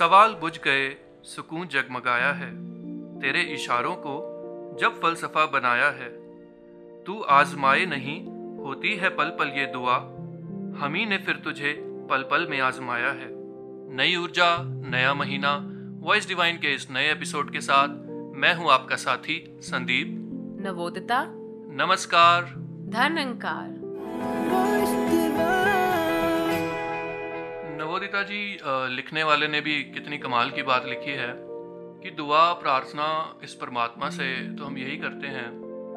सवाल बुझ गए सुकून जगमगाया है। तेरे इशारों को जब फलसफा बनाया है। तू आजमाए नहीं होती है पल पल ये दुआ। हम ही ने फिर तुझे पल पल में आजमाया है। नई ऊर्जा नया महीना वॉइस डिवाइन के इस नए एपिसोड के साथ मैं हूँ आपका साथी संदीप। नवोदिता। नमस्कार। धनंकार नवोदिता जी लिखने वाले ने भी कितनी कमाल की बात लिखी है कि दुआ प्रार्थना इस परमात्मा से तो हम यही करते हैं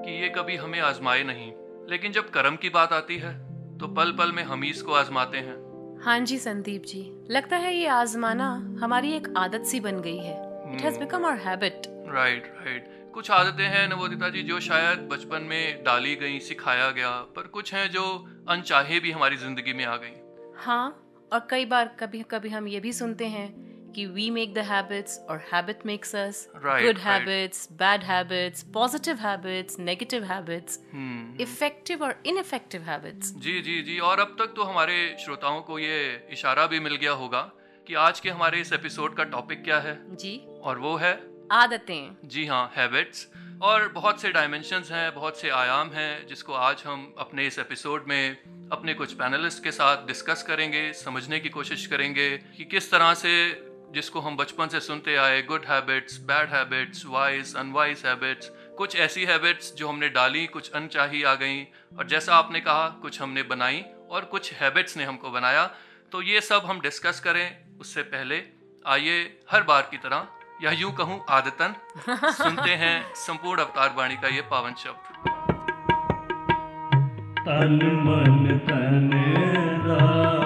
कि ये कभी हमें आजमाए नहीं। लेकिन जब कर्म की बात आती है तो पल पल में हम इसको आजमाते हैं। हाँ जी संदीप जी। लगता है ये आजमाना हमारी एक आदत सी बन गई है। It has become our habit right right कुछ आदतें हैं नवोदिता जी जो शायद बचपन में डाली गई सिखाया गया पर कुछ हैं जो अनचाहे भी हमारी ज़िंदगी में आ गई। हाँ और कई बार कभी कभी हम ये भी सुनते हैं कि वी मेक द हैबिट्स और habit makes us good. Habits bad habits positive habits negative habits effective और इनइफेक्टिव हैबिट्स जी जी जी. और अब तक तो हमारे श्रोताओं को ये इशारा भी मिल गया होगा कि आज के हमारे इस एपिसोड का टॉपिक क्या है? जी। और वो है? आदतें। जी हाँ हैबिट्स और बहुत से डायमेंशंस हैं, बहुत से आयाम हैं, जिसको आज हम अपने इस एपिसोड में अपने कुछ पैनलिस्ट के साथ डिस्कस करेंगे, समझने की कोशिश करेंगे कि किस तरह से जिसको हम बचपन से सुनते आए good habits bad habits wise unwise habits कुछ ऐसी हैबिट्स जो हमने डाली, कुछ अनचाही आ गई, और जैसा आपने कहा, कुछ हमने बनाई, और कुछ हैबिट्स ने हमको बनाया। तो ये सब हम डिस्कस करें, उससे पहले आइए हर बार की तरह या यूँ कहूँ आदतन, सुनते हैं संपूर्ण अवतार वाणी का ये पावन शब्द। तन मन तन रामान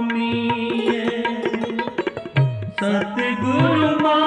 ਹੁਕਮੀ ਹੈ ਸਤਿਗੁਰ ਮਾ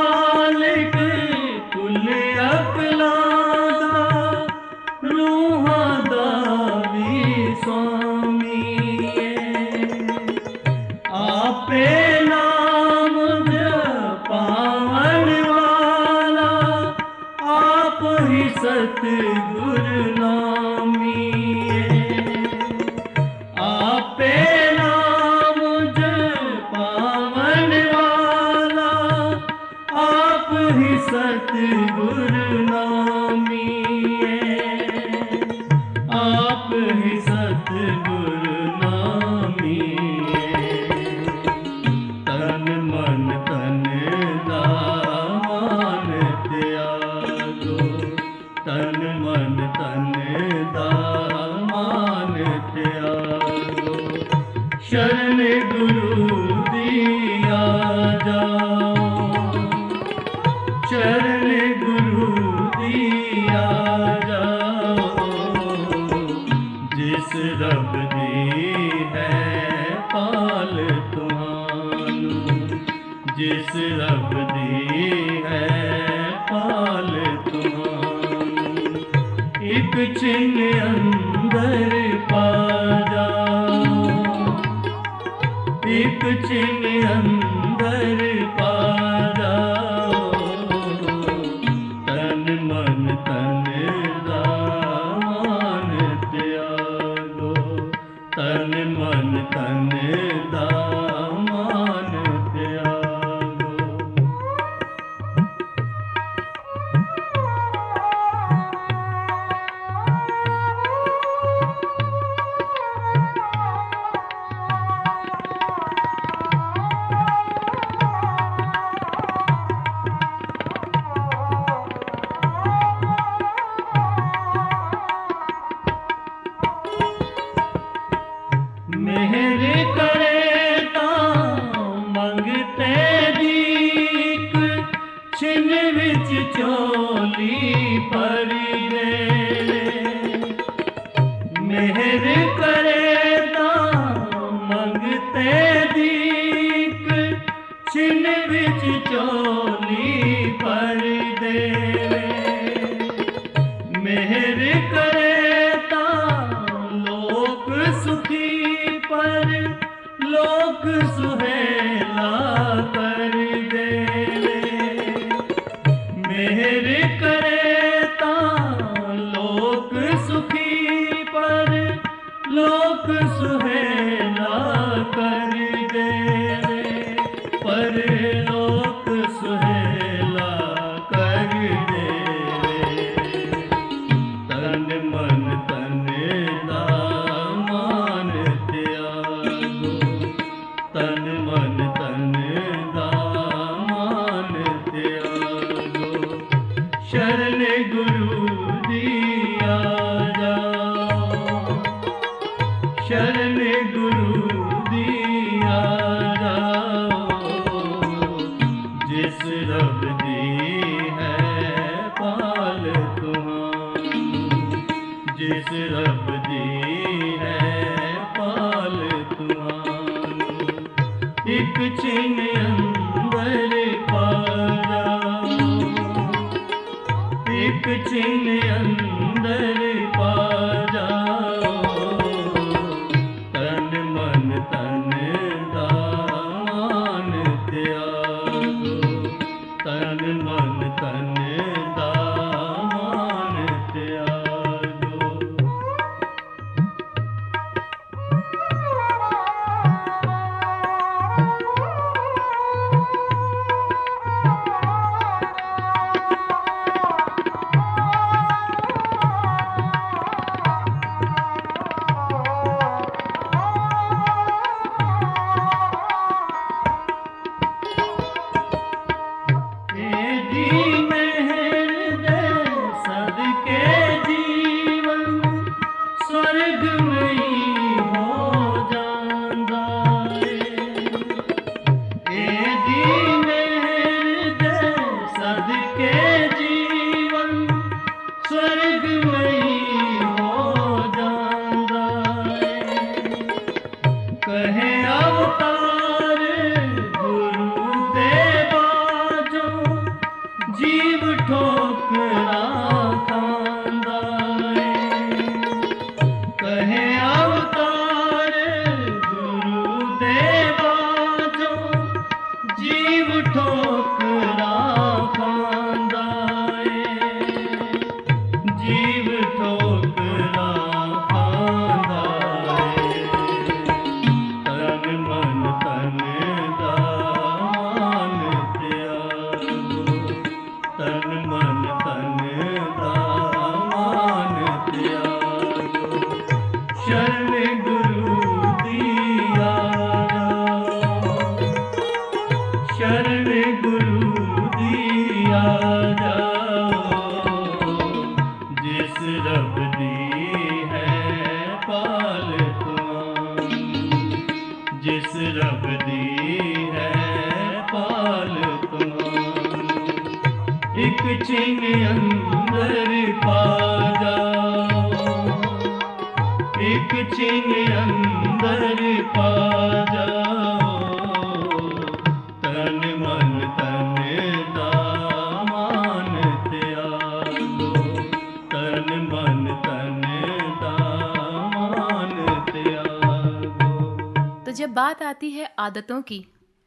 जब बात आती है आदतों की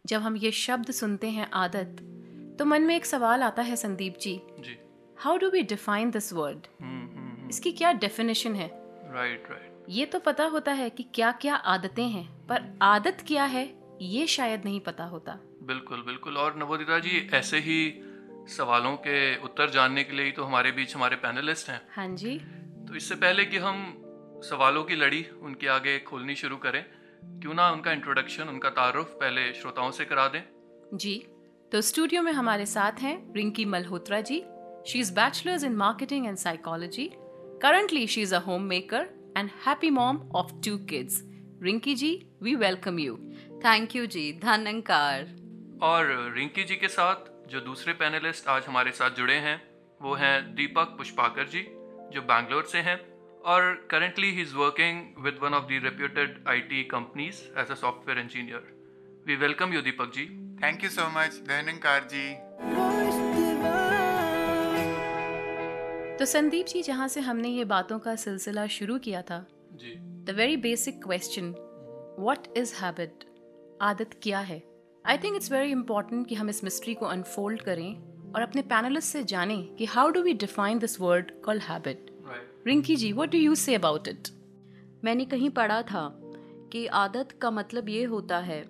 जब हम ये शब्द सुनते हैं आदत तो मन में एक सवाल आता है संदीप जी। जी। How do we define this word इसकी क्या डेफिनेशन है? Right right, right right. ये तो पता होता है कि क्या क्या आदतें हैं पर आदत क्या है ये शायद नहीं पता होता। बिल्कुल बिल्कुल। और नवोदिता जी ऐसे ही सवालों के उत्तर जानने के लिए ही तो हमारे बीच हमारे पैनलिस्ट हैं। हाँ जी। तो इससे पहले कि हम सवालों की लड़ी उनके आगे खोलनी शुरू करें क्यों ना उनका इंट्रोडक्शन उनका तारुफ पहले श्रोताओं से करा दें। जी तो स्टूडियो में हमारे साथ हैं Rinki Malhotra ji. She is bachelors in marketing and psychology currently she is a home maker and happy mom of two kids Rinki ji we welcome you thank you जी. धन्यकार। और रिंकी जी के साथ जो दूसरे पैनलिस्ट आज हमारे साथ जुड़े हैं वो हैं दीपक पुष्पाकर जी जो बैंगलोर से हैं। और currently he is working with one of the reputed IT companies as a software engineer we welcome you Deepak ji thank you so much धनंकार जी तो संदीप जी जहाँ से हमने ये बातों का सिलसिला शुरू किया था जी। The very basic question what is habit आदत क्या है? I think it's very important कि हम इस मिस्ट्री को अनफोल्ड करें और अपने पैनलिस्ट से जानें कि how do we define this word called habit Rinki ji what do you say about it मैंने कहीं पढ़ा था कि आदत का मतलब ये होता है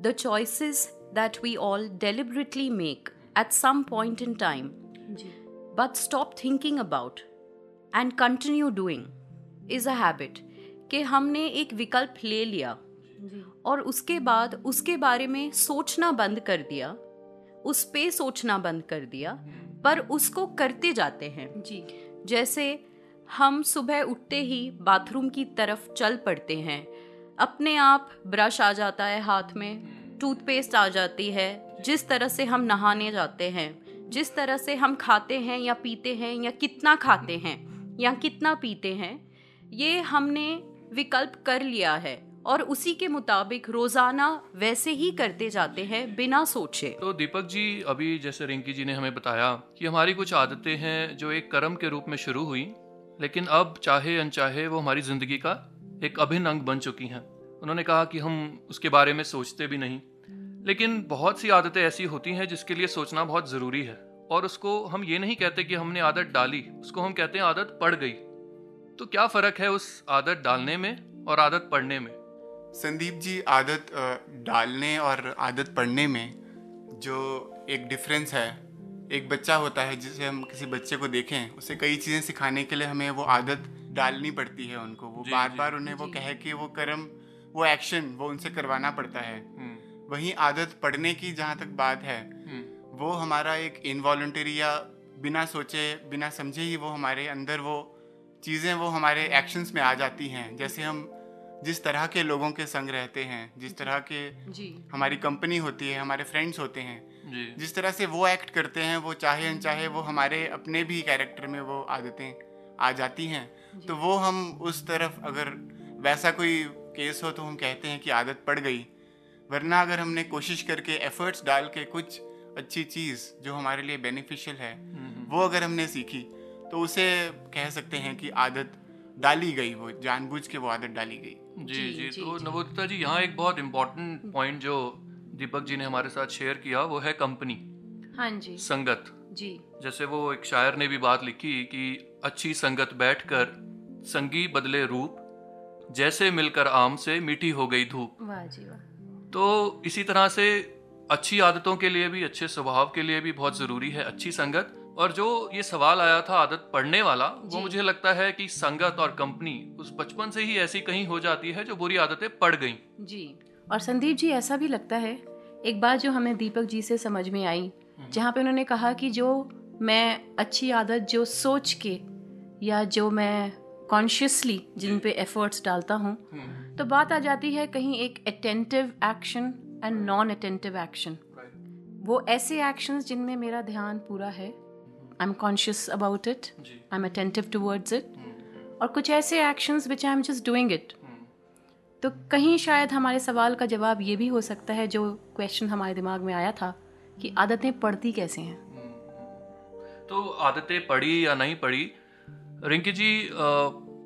the choices that we all deliberately make at some point in time ji. but stop thinking about and continue doing is a habit कि हमने एक विकल्प ले लिया और उसके बाद उसके बारे में सोचना बंद कर दिया उस पे सोचना बंद कर दिया पर उसको करते जाते हैं। जी। जैसे हम सुबह उठते ही बाथरूम की तरफ़ चल पड़ते हैं। अपने आप ब्रश आ जाता है हाथ में, टूथपेस्ट आ जाती है, जिस तरह से हम नहाने जाते हैं, जिस तरह से हम खाते हैं या पीते हैं या कितना खाते हैं या कितना पीते हैं, ये हमने विकल्प कर लिया है और उसी के मुताबिक रोज़ाना वैसे ही करते जाते हैं बिना सोचे। तो दीपक जी, अभी जैसे रिंकी जी ने हमें बताया कि हमारी कुछ आदतें हैं जो एक कर्म के रूप में शुरू हुई लेकिन अब चाहे अनचाहे वो हमारी ज़िंदगी का एक अभिन्न अंग बन चुकी हैं। उन्होंने कहा कि हम उसके बारे में सोचते भी नहीं। लेकिन बहुत सी आदतें ऐसी होती हैं जिसके लिए सोचना बहुत ज़रूरी है। और उसको हम ये नहीं कहते कि हमने आदत डाली, उसको हम कहते हैं आदत पड़ गई। तो क्या फ़र्क है उस आदत डालने में और आदत पढ़ने में? संदीप जी, आदत डालने और आदत पढ़ने में जो एक डिफरेंस है एक बच्चा होता है जिसे हम किसी बच्चे को देखें उसे कई चीज़ें सिखाने के लिए हमें वो आदत डालनी पड़ती है उनको। वो जी, बार जी, बार उन्हें वो कहे कि वो कर्म वो एक्शन वो उनसे करवाना पड़ता है। वहीं आदत पढ़ने की जहाँ तक बात है वो हमारा एक इनवॉल्टरी या बिना सोचे बिना समझे ही वो हमारे अंदर वो चीज़ें वो हमारे एक्शंस में आ जाती हैं। जैसे हम जिस तरह के लोगों के संग रहते हैं जिस तरह के जी। हमारी कंपनी होती है हमारे फ्रेंड्स होते हैं जिस तरह से वो एक्ट करते हैं वो चाहे अनचाहे वो हमारे अपने भी कैरेक्टर में वो आदतें आ जाती हैं। तो वो हम उस तरफ़ अगर वैसा कोई केस हो तो हम कहते हैं कि आदत पड़ गई। वरना अगर हमने कोशिश करके एफर्ट्स डाल के कुछ अच्छी चीज़ जो हमारे लिए बेनिफिशियल है वो अगर हमने सीखी तो उसे कह सकते हैं कि आदत डाली गई वो जानबूझ के वो आदत डाली गई। जी जी, जी जी, तो जी। नवोदिता जी यहाँ एक बहुत इम्पोर्टेंट पॉइंट जो दीपक जी ने हमारे साथ शेयर किया वो है कंपनी हाँ जी। संगत। जी। जैसे वो एक शायर ने भी बात लिखी कि अच्छी संगत बैठकर संगी बदले रूप जैसे मिलकर आम से मीठी हो गई धूप। वाह जी वाह। तो इसी तरह से अच्छी आदतों के लिए भी अच्छे स्वभाव के लिए भी बहुत ज़रूरी है अच्छी संगत। और जो ये सवाल आया था आदत पढ़ने वाला वो मुझे लगता है कि संगत और कंपनी उस बचपन से ही ऐसी कहीं हो जाती है जो बुरी आदतें पड़ गई। जी। और संदीप जी ऐसा भी लगता है एक बात जो हमें दीपक जी से समझ में आई जहाँ पे उन्होंने कहा कि जो मैं अच्छी आदत जो सोच के या जो मैं कॉन्शियसली जिन पे एफर्ट्स डालता हूँ तो बात आ जाती है कहीं एक attentive action and non attentive action वो ऐसे एक्शंस जिनमें मेरा ध्यान पूरा है। I am conscious about it I am attentive towards it और कुछ ऐसे actions which I am just doing it तो कहीं शायद हमारे सवाल का जवाब ये भी हो सकता है जो क्वेश्चन हमारे दिमाग में आया था कि आदतें पड़ती कैसे हैं? तो आदतें पड़ी या नहीं पड़ी रिंकी जी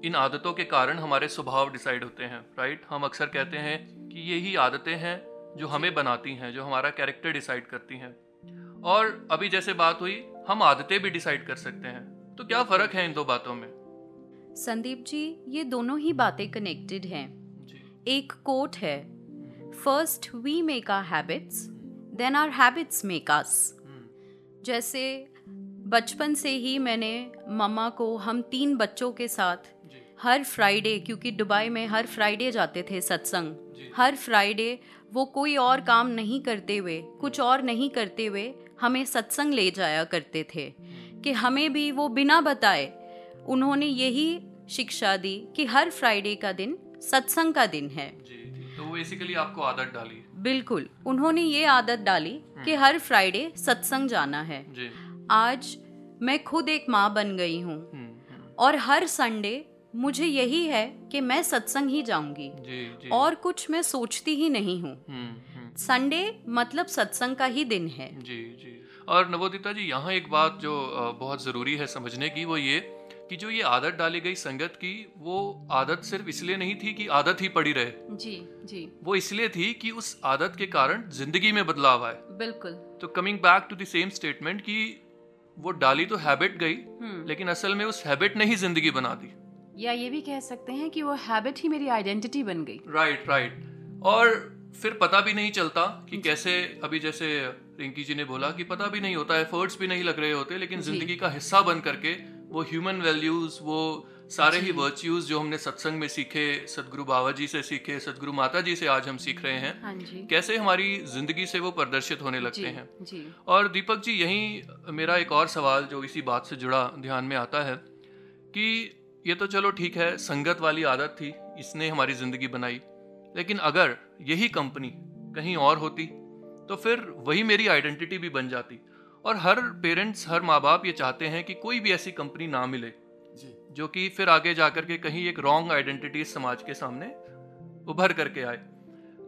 इन आदतों के कारण हमारे स्वभाव डिसाइड होते हैं राइट हम अक्सर कहते हैं कि यही आदतें हैं जो हमें बनाती हैं जो हमारा कैरेक्टर डिसाइड करती हैं। और अभी जैसे बात हुई हम आदतें भी डिसाइड कर सकते हैं। तो क्या फ़र्क है इन दो बातों में? संदीप जी ये दोनों ही बातें कनेक्टेड हैं। एक कोट है first we make our habits then our habits make us जैसे बचपन से ही मैंने मम्मा को हम तीन बच्चों के साथ हर फ्राइडे क्योंकि दुबई में हर फ्राइडे जाते थे सत्संग। हर फ्राइडे वो कोई और काम नहीं करते हुए कुछ और नहीं करते हुए हमें सत्संग ले जाया करते थे। कि हमें भी वो बिना बताए उन्होंने यही शिक्षा दी कि हर फ्राइडे का दिन सत्संग का दिन है। जी जी। तो बेसिकली आपको आदत डाली बिल्कुल। उन्होंने ये आदत डाली कि हर फ्राइडे सत्संग जाना है। जी। आज मैं खुद एक माँ बन गई हूँ। हम्म, हम्म, और हर संडे मुझे यही है कि मैं सत्संग ही जाऊँगी। और कुछ मैं सोचती ही नहीं हूँ। हम्म, हम्म, संडे मतलब सत्संग का ही दिन है। जी जी। और नवोदिता जी यहाँ एक बात जो बहुत ज़रूरी है समझने की वो ये कि जो ये आदत डाली गई संगत की वो आदत सिर्फ़ इसलिए नहीं थी कि आदत ही पड़ी रहे। जी जी। वो इसलिए थी कि उस आदत के कारण ज़िंदगी में बदलाव आए। बिल्कुल। तो coming back to the same statement कि वो डाली तो हैबिट गई हम्म। लेकिन असल में उस हैबिट ने ही ज़िंदगी बना दी। या ये भी कह सकते हैं कि वो हैबिट ही मेरी आइडेंटिटी बन गई। राइट राइट और फिर पता भी नहीं चलता कि कैसे अभी जैसे रिंकी जी ने बोला कि पता भी नहीं होता एफर्ट्स भी नहीं लग रहे होते लेकिन ज़िंदगी का हिस्सा बन करके वो ह्यूमन वैल्यूज़ वो सारे ही वर्च्यूज जो हमने सत्संग में सीखे सदगुरु बाबा जी से सीखे सदगुरु माता जी से आज हम सीख रहे हैं हाँ जी। कैसे हमारी ज़िंदगी से वो प्रदर्शित होने लगते जी हैं। जी। और दीपक जी यही मेरा एक और सवाल जो इसी बात से जुड़ा ध्यान में आता है कि ये तो चलो ठीक है संगत वाली आदत थी इसने हमारी ज़िंदगी बनाई लेकिन अगर यही कंपनी कहीं और होती तो फिर वही मेरी आइडेंटिटी भी बन जाती। और हर पेरेंट्स हर माँ बाप ये चाहते हैं कि कोई भी ऐसी कंपनी ना मिले जी। जो कि फिर आगे जाकर के कहीं एक रॉन्ग आइडेंटिटी समाज के सामने उभर करके आए।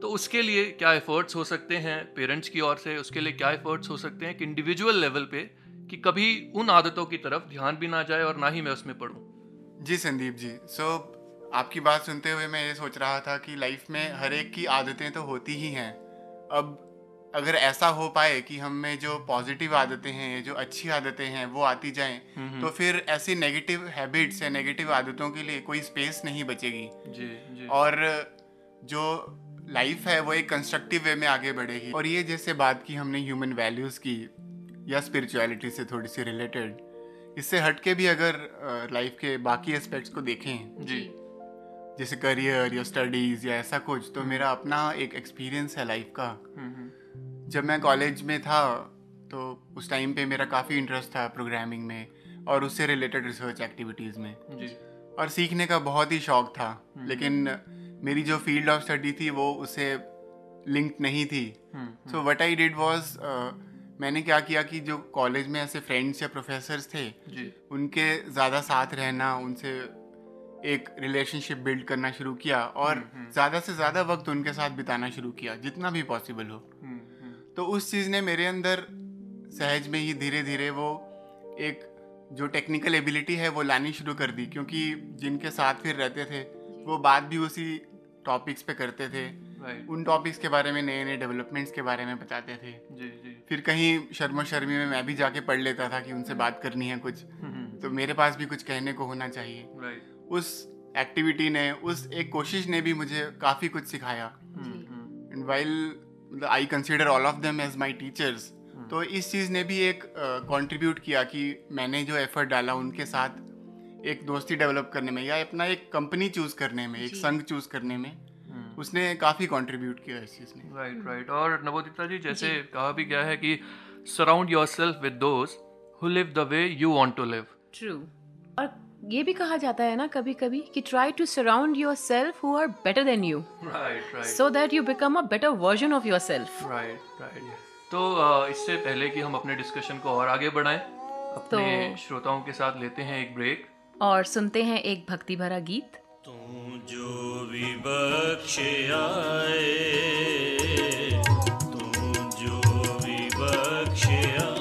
तो उसके लिए क्या एफर्ट्स हो सकते हैं पेरेंट्स की ओर से? उसके लिए क्या एफर्ट्स हो सकते हैं कि इंडिविजुअल लेवल पे कि कभी उन आदतों की तरफ़ ध्यान भी ना जाए और ना ही मैं उसमें पढ़ूं? जी संदीप जी। सो आपकी बात सुनते हुए मैं ये सोच रहा था कि लाइफ में हर एक की आदतें तो होती ही हैं। अब अगर ऐसा हो पाए कि हम में जो पॉजिटिव आदतें हैं जो अच्छी आदतें हैं वो आती जाएँ तो फिर ऐसी नेगेटिव हैबिट्स या नेगेटिव आदतों के लिए कोई स्पेस नहीं बचेगी। जी जी। और जो लाइफ है वो एक कंस्ट्रक्टिव वे में आगे बढ़ेगी। और ये जैसे बात की हमने ह्यूमन वैल्यूज़ की या स्पिरिचुअलिटी से थोड़ी सी रिलेटेड इससे हटके भी अगर लाइफ के बाकी एस्पेक्ट्स को देखें। जी। जैसे करियर या स्टडीज़ या ऐसा कुछ तो मेरा अपना एक एक्सपीरियंस है लाइफ का। हम्म, हम्म, जब मैं कॉलेज में था तो उस टाइम पे मेरा काफ़ी इंटरेस्ट था प्रोग्रामिंग में और उससे रिलेटेड रिसर्च एक्टिविटीज़ में। जी। और सीखने का बहुत ही शौक था लेकिन मेरी जो फ़ील्ड ऑफ़ स्टडी थी वो उससे लिंक नहीं थी। हम्म, so what I did was मैंने क्या किया कि जो कॉलेज में ऐसे फ्रेंड्स या प्रोफेसर्स थे जी। उनके ज़्यादा साथ रहना उनसे एक रिलेशनशिप बिल्ड करना शुरू किया और ज़्यादा से ज़्यादा वक्त उनके साथ बिताना शुरू किया जितना भी पॉसिबल हो। हम्म, हम्म, तो उस चीज़ ने मेरे अंदर सहज में ही धीरे धीरे वो एक जो टेक्निकल एबिलिटी है वो लानी शुरू कर दी। क्योंकि जिनके साथ फिर रहते थे वो बात भी उसी टॉपिक्स पे करते थे। राइट उन टॉपिक्स के बारे में नए नए डेवलपमेंट्स के बारे में बताते थे। जी जी। फिर कहीं शर्मो शर्मी में मैं भी जाके पढ़ लेता था कि उनसे बात करनी है कुछ। हम्म, तो मेरे पास भी कुछ कहने को होना चाहिए। राइट उस एक्टिविटी ने उस एक कोशिश ने भी मुझे काफ़ी कुछ सिखाया। Hmm, hmm, and while I consider all of them as my teachers तो इस चीज़ ने भी एक कंट्रीब्यूट किया कि मैंने जो एफर्ट डाला उनके साथ एक दोस्ती डेवलप करने में या अपना एक कंपनी चूज़ करने में एक संघ चूज़ करने में हम्म। उसने काफ़ी कंट्रीब्यूट किया इस चीज़ ने। राइट राइट और नवोदिता जी जैसे कहा भी गया है कि surround yourself with those who live the way you want to live true ये भी कहा जाता है ना कभी कभी कि try to surround yourself who are better than you right right so that you become a better version of yourself right right तो इससे पहले कि हम अपने डिस्कशन को और आगे बढ़ाएँ अपने तो, श्रोताओं के साथ लेते हैं एक ब्रेक और सुनते हैं एक भक्ति भरा गीत। तू जो विबक्ष आए तू जो विबक्ष आए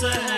say.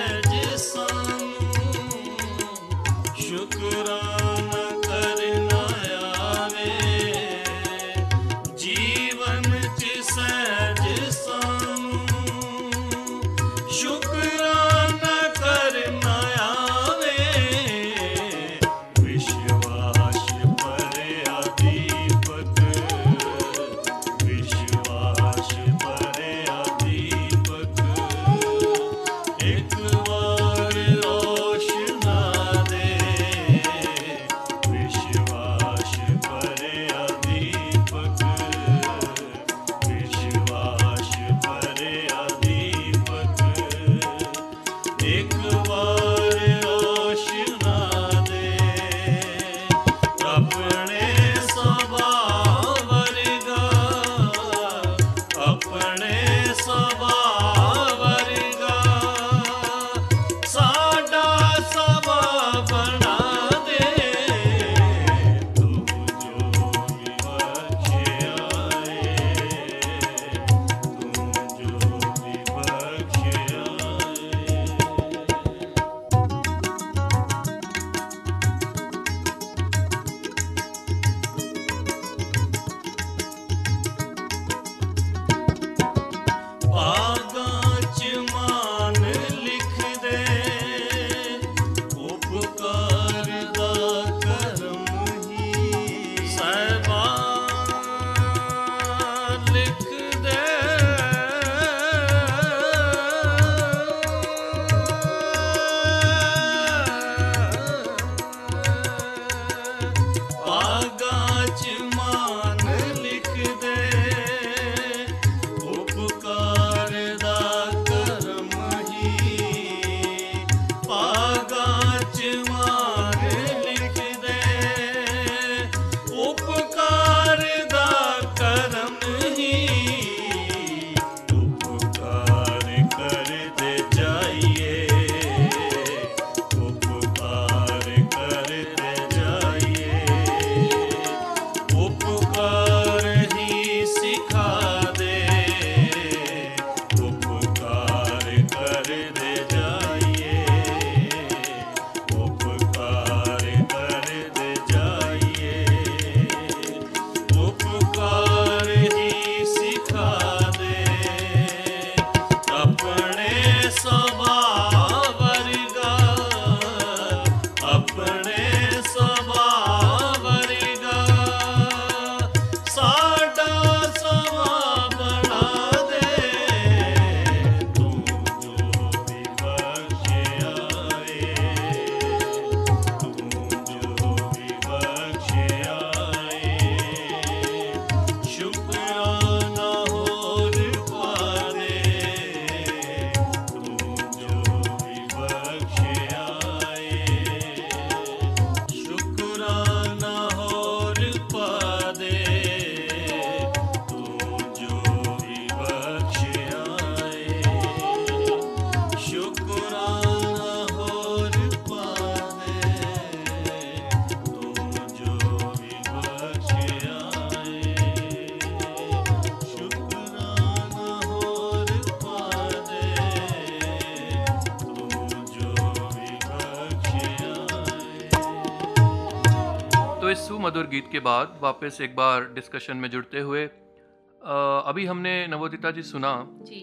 के बाद वापस एक बार डिस्कशन में जुड़ते हुए अ, अभी हमने नवोदिता जी सुना जी।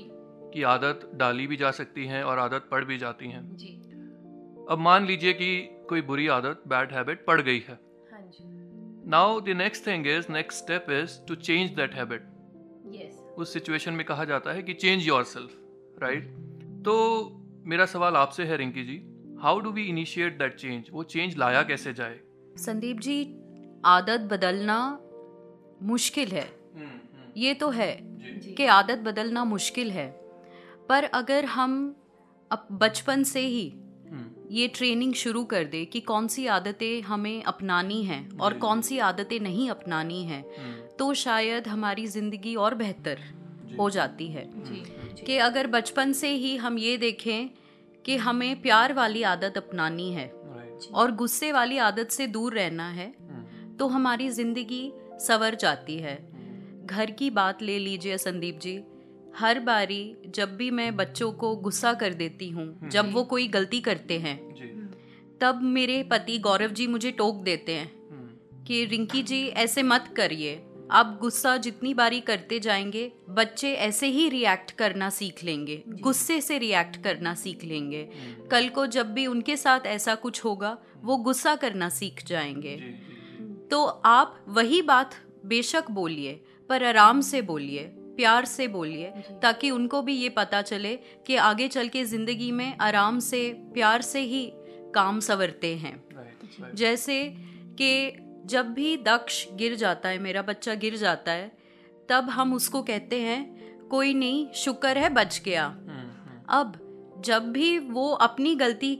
कि आदत डाली भी जा सकती हैं और आदत पड़ भी जाती हैं। जी। अब मान लीजिए कि कोई बुरी आदत बैड हैबिट पड़ गई है। हाँ now the next thing is next step is to change that habit उस सिचुएशन में कहा जाता है कि चेंज योर सेल्फ राइट तो मेरा सवाल आपसे है Rinki ji. How do we initiate that change वो चेंज लाया कैसे जाए? संदीप जी आदत बदलना मुश्किल है। ये तो है कि आदत बदलना मुश्किल है। पर अगर हम अब बचपन से ही ये ट्रेनिंग शुरू कर दे कि कौन सी आदतें हमें अपनानी हैं और कौन सी आदतें नहीं अपनानी हैं तो शायद हमारी ज़िंदगी और बेहतर हो जाती है। कि अगर बचपन से ही हम ये देखें कि हमें प्यार वाली आदत अपनानी है और गुस्से वाली आदत से दूर रहना है तो हमारी ज़िंदगी सवर जाती है। घर की बात ले लीजिए संदीप जी। हर बारी जब भी मैं बच्चों को गुस्सा कर देती हूँ जब वो कोई गलती करते हैं तब मेरे पति गौरव जी मुझे टोक देते हैं कि रिंकी जी ऐसे मत करिए। आप गुस्सा जितनी बारी करते जाएँगे बच्चे ऐसे ही रिएक्ट करना सीख लेंगे। गुस्से से रिएक्ट करना सीख लेंगे। कल को जब भी उनके साथ ऐसा कुछ होगा वो गुस्सा करना सीख जाएँगे। तो आप वही बात बेशक बोलिए पर आराम से बोलिए प्यार से बोलिए ताकि उनको भी ये पता चले कि आगे चल के ज़िंदगी में आराम से प्यार से ही काम संवरते हैं। जैसे कि जब भी दक्ष गिर जाता है मेरा बच्चा गिर जाता है तब हम उसको कहते हैं कोई नहीं शुक्र है बच गया। अब जब भी वो अपनी गलती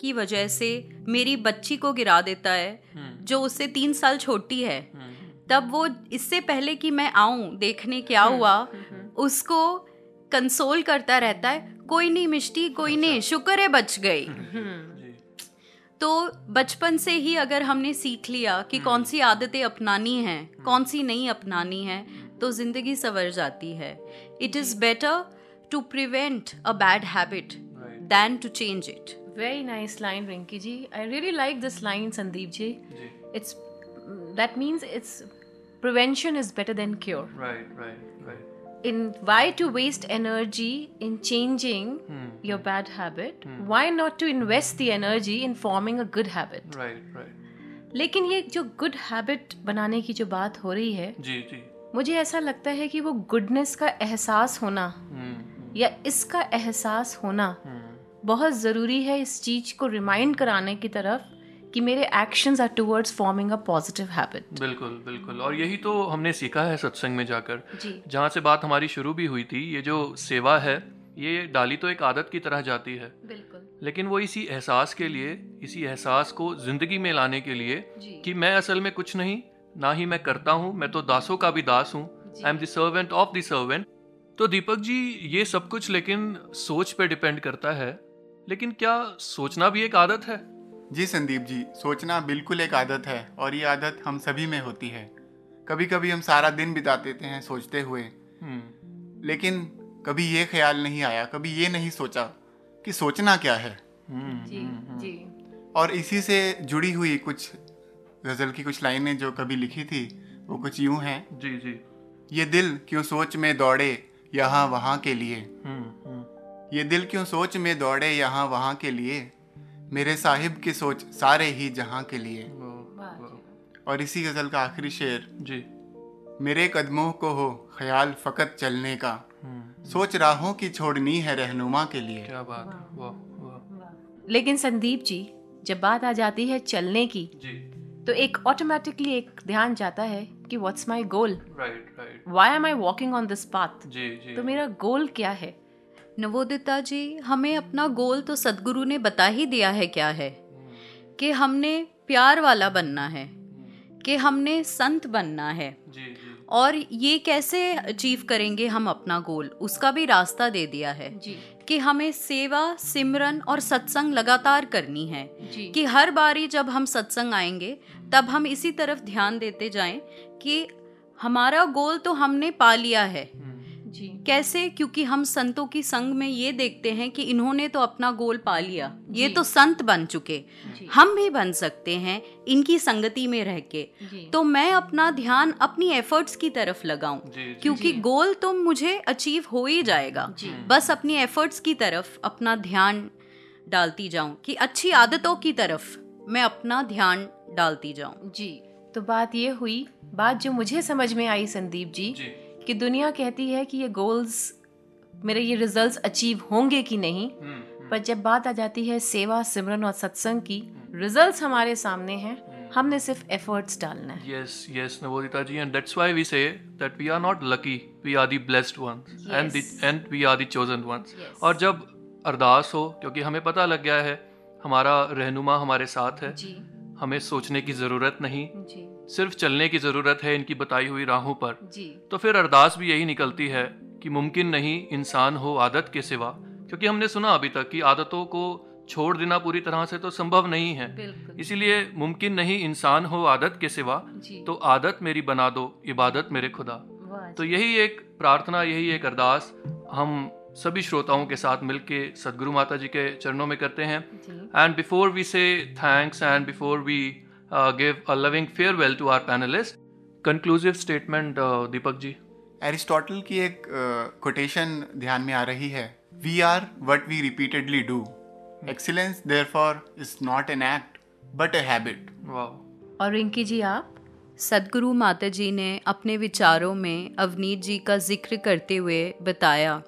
की वजह से मेरी बच्ची को गिरा देता है जो उससे तीन साल छोटी है। तब वो इससे पहले कि मैं आऊँ देखने क्या हुआ उसको कंसोल करता रहता है कोई नहीं मिष्टी कोई नहीं शुक्र है बच गई। तो बचपन से ही अगर हमने सीख लिया कि कौन सी आदतें अपनानी हैं कौन सी नहीं अपनानी है तो ज़िंदगी संवर जाती है। It is better to prevent a bad habit than to change it Very nice line, Rinki ji. I really like this line, Sandeep ji. It's that means it's prevention is better than cure. Right right right In why to waste energy in changing hmm. your bad habit? hmm. Why not to invest the energy in forming a good habit? Right right लेकिन ये जो good habit बनाने की जो बात हो रही है जी जी मुझे ऐसा लगता है कि वो गुडनेस का एहसास होना या इसका एहसास होना बहुत ज़रूरी है इस चीज़ को रिमाइंड कराने की तरफ़ कि मेरे actions are towards forming a positive habit बिल्कुल बिल्कुल। और यही तो हमने सीखा है सत्संग में जाकर। जहाँ से बात हमारी शुरू भी हुई थी ये जो सेवा है ये डाली तो एक आदत की तरह जाती है। बिल्कुल। लेकिन वो इसी एहसास के लिए इसी एहसास को ज़िंदगी में लाने के लिए कि मैं असल में कुछ नहीं ना ही मैं करता हूँ मैं तो दासों का भी दास हूँ। I am the servant of the servant तो दीपक जी ये सब कुछ लेकिन सोच पे डिपेंड करता है लेकिन क्या सोचना भी एक आदत है? जी संदीप जी सोचना बिल्कुल एक आदत है और ये आदत हम सभी में होती है। कभी कभी हम सारा दिन बिता देते हैं सोचते हुए। हम्म। लेकिन कभी ये ख्याल नहीं आया कभी ये नहीं सोचा कि सोचना क्या है। जी जी। और इसी से जुड़ी हुई कुछ गज़ल की कुछ लाइनें जो कभी लिखी थी वो कुछ यूँ हैं। जी जी। ये दिल क्यों सोच में दौड़े यहाँ वहाँ के लिए। हम्म हम्म। ये दिल क्यों सोच में दौड़े यहाँ वहाँ के लिए? मेरे साहिब की सोच सारे ही जहाँ के लिए। और इसी गज़ल का आखिरी शेर। जी। मेरे कदमों को हो ख्याल फकत चलने का। सोच राहों की छोड़नी है रहनुमा के लिए। क्या बात है। वाह वाह। लेकिन संदीप जी जब बात आ जाती है चलने की जी। तो एक ऑटोमेटिकली एक ध्यान जाता है कि what's my goal right right why am I walking on this path जी जी। तो मेरा गोल क्या है? नवोदिता जी हमें अपना गोल तो सदगुरु ने बता ही दिया है क्या है? कि हमने प्यार वाला बनना है कि हमने संत बनना है। जी जी। और ये कैसे अचीव करेंगे हम अपना गोल? उसका भी रास्ता दे दिया है। जी। कि हमें सेवा सिमरन और सत्संग लगातार करनी है। जी। कि हर बारी जब हम सत्संग आएँगे तब हम इसी तरफ़ ध्यान देते जाएँ कि हमारा गोल तो हमने पा लिया है। जी। कैसे? क्योंकि हम संतों की संग में ये देखते हैं कि इन्होंने तो अपना गोल पा लिया। ये तो संत बन चुके। हम भी बन सकते हैं इनकी संगति में रह के। तो मैं अपना ध्यान अपनी एफर्ट्स की तरफ़ लगाऊँ। क्योंकि गोल तो मुझे अचीव हो ही जाएगा। बस अपनी एफर्ट्स की तरफ़ अपना ध्यान डालती जाऊँ कि अच्छी आदतों की तरफ़ मैं अपना ध्यान डालती जाऊँ। जी। तो बात ये हुई बात जो मुझे समझ में आई संदीप जी जी। कि दुनिया कहती है कि ये गोल्स मेरे ये रिजल्ट्स अचीव होंगे कि नहीं हम्म, पर जब बात आ जाती है सेवा सिमरन और सत्संग की रिजल्ट्स हमारे सामने हैं हमने सिर्फ़ एफर्ट्स डालना है Navodita ji, and that's why we say that we are not lucky, we are the blessed ones, and the Yes. and we are the chosen ones. Yes. और जब अरदास हो क्योंकि हमें पता लग गया है हमारा रहनुमा हमारे साथ है जी हमें सोचने की ज़रूरत नहीं जी सिर्फ़ चलने की ज़रूरत है इनकी बताई हुई राहों पर। जी। तो फिर अरदास भी यही निकलती है कि मुमकिन नहीं इंसान हो आदत के सिवा क्योंकि हमने सुना अभी तक कि आदतों को छोड़ देना पूरी तरह से तो संभव नहीं है। इसीलिए मुमकिन नहीं इंसान हो आदत के सिवा तो आदत मेरी बना दो इबादत मेरे खुदा। तो यही एक प्रार्थना यही एक अरदास हम सभी श्रोताओं के साथ मिलके सदगुरु माता जी के चरणों में करते हैं। And before we say thanks and before we give a loving farewell to our panelist conclusive statement Deepak ji Aristotle की एक कोटेशन ध्यान में आ रही है we are what we repeatedly do excellence therefore is not an act but a habit वाह और रिंकी जी आप? सदगुरु माता जी ने अपने विचारों में अवनीत जी का ज़िक्र करते हुए बताया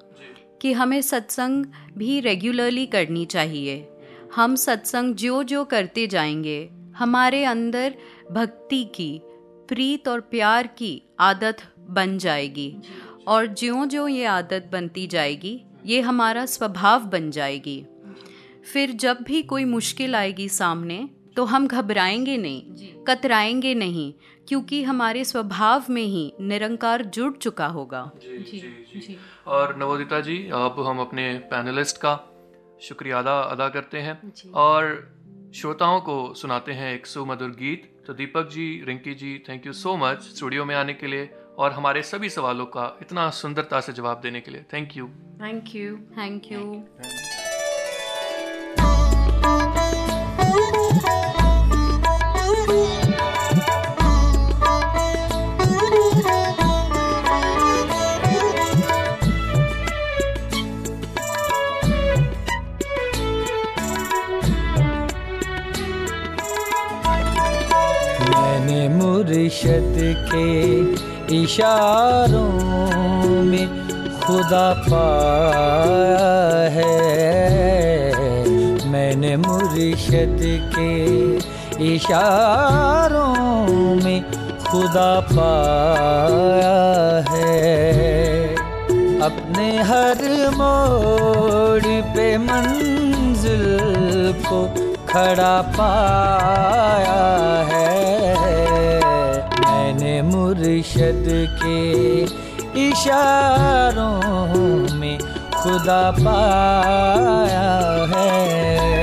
कि हमें सत्संग भी रेगुलरली करनी चाहिए। हम सत्संग जो जो करते जाएँगे हमारे अंदर भक्ति की प्रीत और प्यार की आदत बन जाएगी। और ज्यों ज्यों ये आदत बनती जाएगी ये हमारा स्वभाव बन जाएगी। फिर जब भी कोई मुश्किल आएगी सामने तो हम घबराएँगे नहीं कतराएँगे नहीं क्योंकि हमारे स्वभाव में ही निरंकार जुड़ चुका होगा। जी जी जी जी। और नवोदिता जी अब हम अपने पैनलिस्ट का शुक्रिया अदा अदा करते हैं। और श्रोताओं को सुनाते हैं एक सुमधुर गीत। तो Deepak ji Rinki ji thank you so much studio में आने के लिए और हमारे सभी सवालों का इतना सुंदरता से जवाब देने के लिए। Thank you thank you thank you मुर्शद के इशारों में खुदा पाया है। मैंने मुर्शद के इशारों में खुदा पाया है। अपने हर मोड़ पे मंजिल को खड़ा पाया है। मुर्शद के इशारों में खुदा पाया है।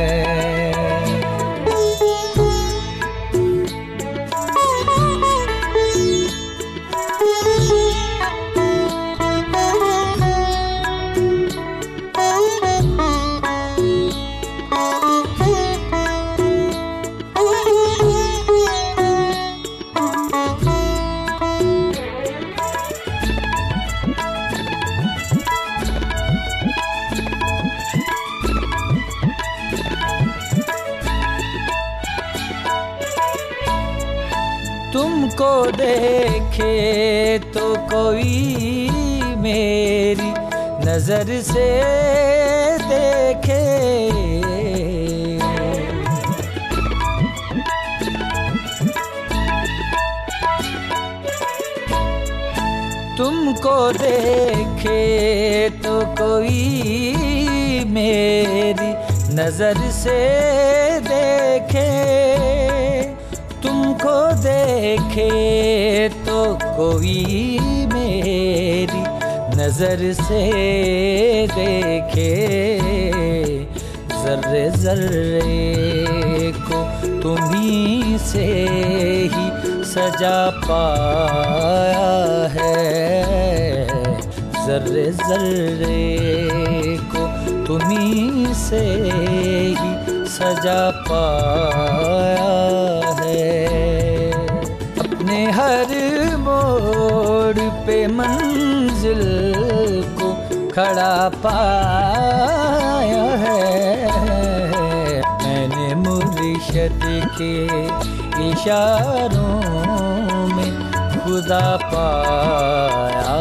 तुमको देखे तो कोई मेरी नज़र से देखे। तुमको देखे तो कोई मेरी नज़र से देखे। देखे तो कोई मेरी नज़र से देखे। जर्रे जर्रे को तुम्ही से ही सजा पाया है। जर्रे जर्रे को तुम्ही से ही सजा पाया पे मंजिल को खड़ा पाया है। मैंने मुर्शद के इशारों में खुदा पाया।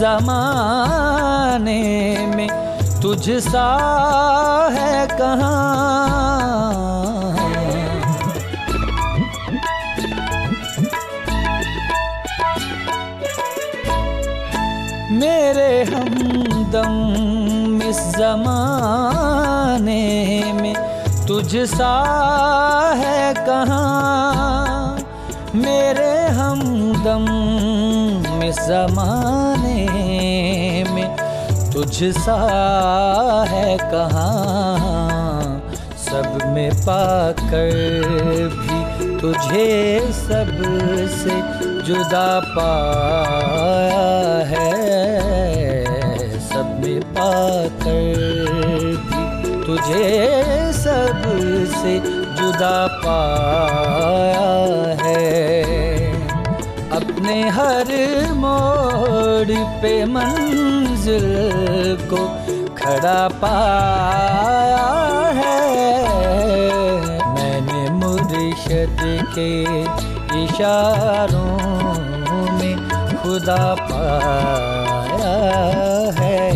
जमाने में तुझ सा है कहाँ? मेरे हमदम इस जमाने में तुझ सा है कहाँ? मेरे हमदम इस जमाने तुझ सा है कहाँ? सब में पाकर भी तुझे सबसे जुदा पाया है। सब में पाकर भी तुझे सबसे जुदा पाया है। अपने हर मोड़ पे मंजिल को खड़ा पाया है। मैंने मुर्शद के इशारों में खुदा पाया है।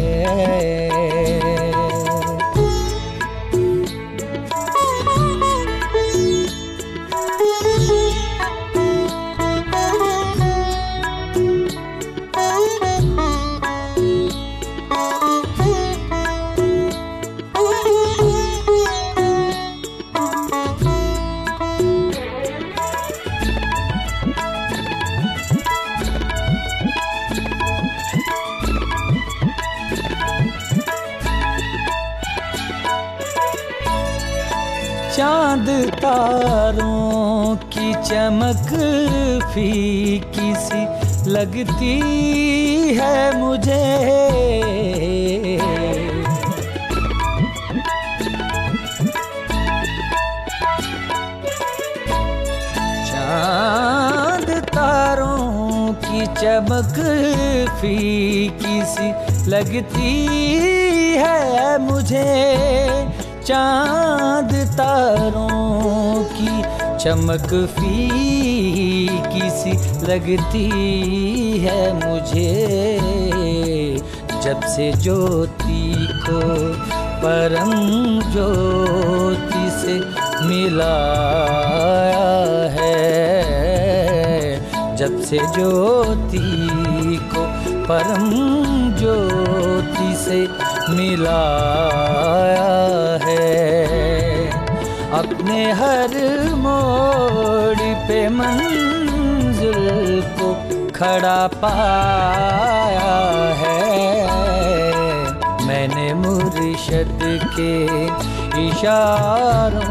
तारों की चमक फीकी सी लगती है मुझे। चाँद तारों की चमक फीकी सी लगती है मुझे। चाँद तारों की चमक फीकी सी लगती है मुझे। जब से ज्योति को परम ज्योति से मिलाया है, जब से ज्योति को परम ज्योति से मिलाया है। अपने हर मोड़ पे मंजिल को खड़ा पाया है। मैंने मुर्शद के इशारों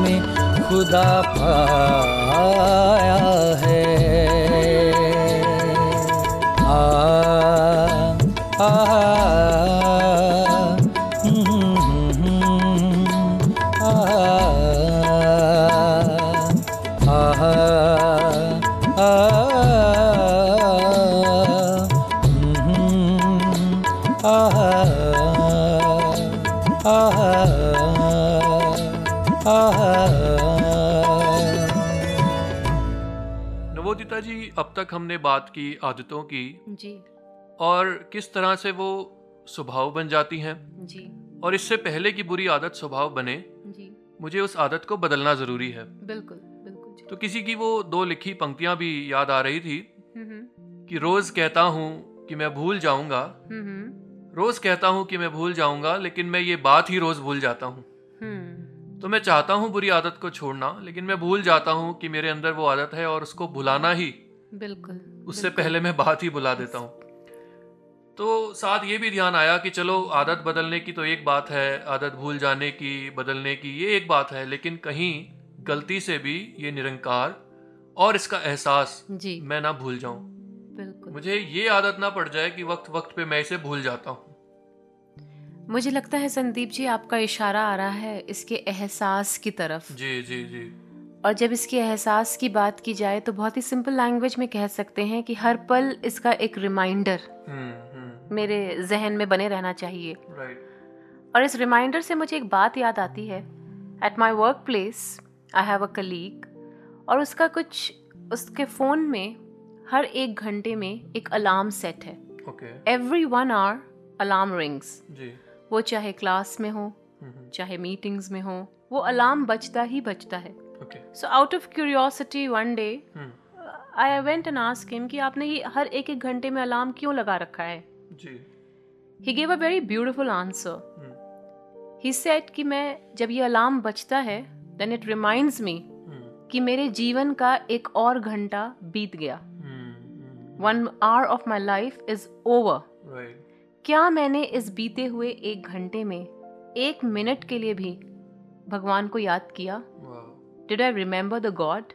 में खुदा पाया है। आ नवोदिता जी अब तक हमने बात की आदतों की जी और किस तरह से वो स्वभाव बन जाती हैं? जी। और इससे पहले की बुरी आदत स्वभाव बने? जी। मुझे उस आदत को बदलना ज़रूरी है। बिल्कुल बिल्कुल जी। तो किसी की वो दो लिखी पंक्तियाँ भी याद आ रही थी? हम्म, हम्म, कि रोज़ कहता हूँ कि मैं भूल जाऊँगा। हम्म, रोज कहता हूँ कि मैं भूल जाऊँगा लेकिन मैं ये बात ही रोज भूल जाता हूँ। तो मैं चाहता हूँ बुरी आदत को छोड़ना लेकिन मैं भूल जाता हूँ कि मेरे अंदर वो आदत है और उसको भुलाना ही। बिल्कुल उससे पहले मैं बात ही बुला देता हूँ। तो साथ ये भी ध्यान आया कि चलो आदत बदलने की तो एक बात है आदत भूल जाने की बदलने की ये एक बात है लेकिन कहीं गलती से भी ये निरंकार और इसका एहसास जी। मैं ना भूल जाऊँ। मुझे ये आदत ना पड़ जाए कि वक्त वक्त पे मैं इसे भूल जाता हूँ। मुझे लगता है संदीप जी आपका इशारा आ रहा है इसके एहसास की तरफ़। जी जी जी। और जब इसके एहसास की बात की जाए तो बहुत ही सिंपल लैंग्वेज में कह सकते हैं कि हर पल इसका एक रिमाइंडर। हम्म। मेरे जहन में बने रहना चाहिए। और इस रिमाइंडर से मुझे एक बात याद आती है। At my work place I have a colleague और उसका कुछ उसके फ़ोन में हर एक घंटे में एक अलार्म सेट है। Every one hour alarm rings वो चाहे क्लास में हो हम्म चाहे मीटिंग्स में हो वो अलार्म बजता ही बजता है। So out of curiosity one day I went and ask him कि आपने ये हर एक एक घंटे में अलार्म क्यों लगा रखा है? जी। He gave a very beautiful answer he said कि मैं जब ये अलार्म बजता है देन इट रिमाइंड्स मी कि मेरे जीवन का एक और घंटा बीत गया। One hour of my life is over क्या मैंने इस बीते हुए एक घंटे में एक मिनट के लिए भी भगवान को याद किया? Did I remember the god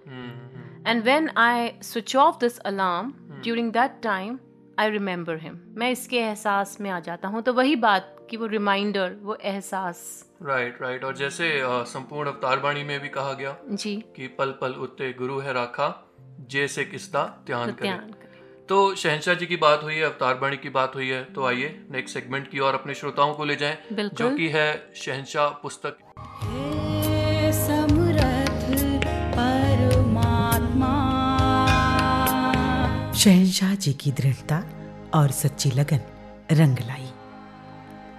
and when I switch off this alarm during that time I remember him मैं इसके एहसास में आ जाता हूँ तो वही बात कि वो रिमाइंडर वो एहसास। Right right, right right. और जैसे संपूर्ण अवतार बाणी में भी कहा गया जी। कि पल पल उत्ते गुरु है राखा जैसे किसदा ध्यान तो करे। करें। तो शहनशाह जी की बात हुई है अवतार बाणी की बात हुई है तो आइए नेक्स्ट सेगमेंट की और अपने श्रोताओं को ले जाएँ जो कि है शहनशाह पुस्तक। शहनशाह जी की दृढ़ता और सच्ची लगन रंग लाई।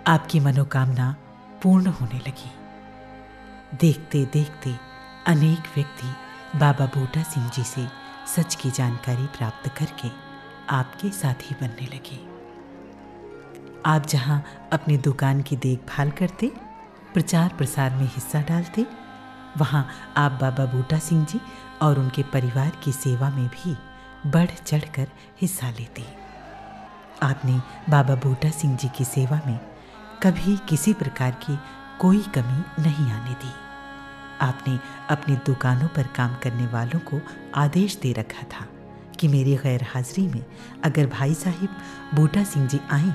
आपकी मनोकामना पूर्ण होने लगी। देखते देखते अनेक व्यक्ति बाबा बूटा सिंह जी से सच की जानकारी प्राप्त करके आपके साथी बनने लगे। आप जहाँ अपनी दुकान की देखभाल करते, प्रचार प्रसार में हिस्सा डालते, वहाँ आप बाबा बूटा सिंह जी और उनके परिवार की सेवा में भी बढ़ चढ़कर हिस्सा लेते। आपने बाबा बूटा सिंह जी की सेवा में कभी किसी प्रकार की कोई कमी नहीं आने दी। आपने अपनी दुकानों पर काम करने वालों को आदेश दे रखा था कि मेरी गैर हाजिरी में अगर भाई साहिब बूटा सिंह जी आए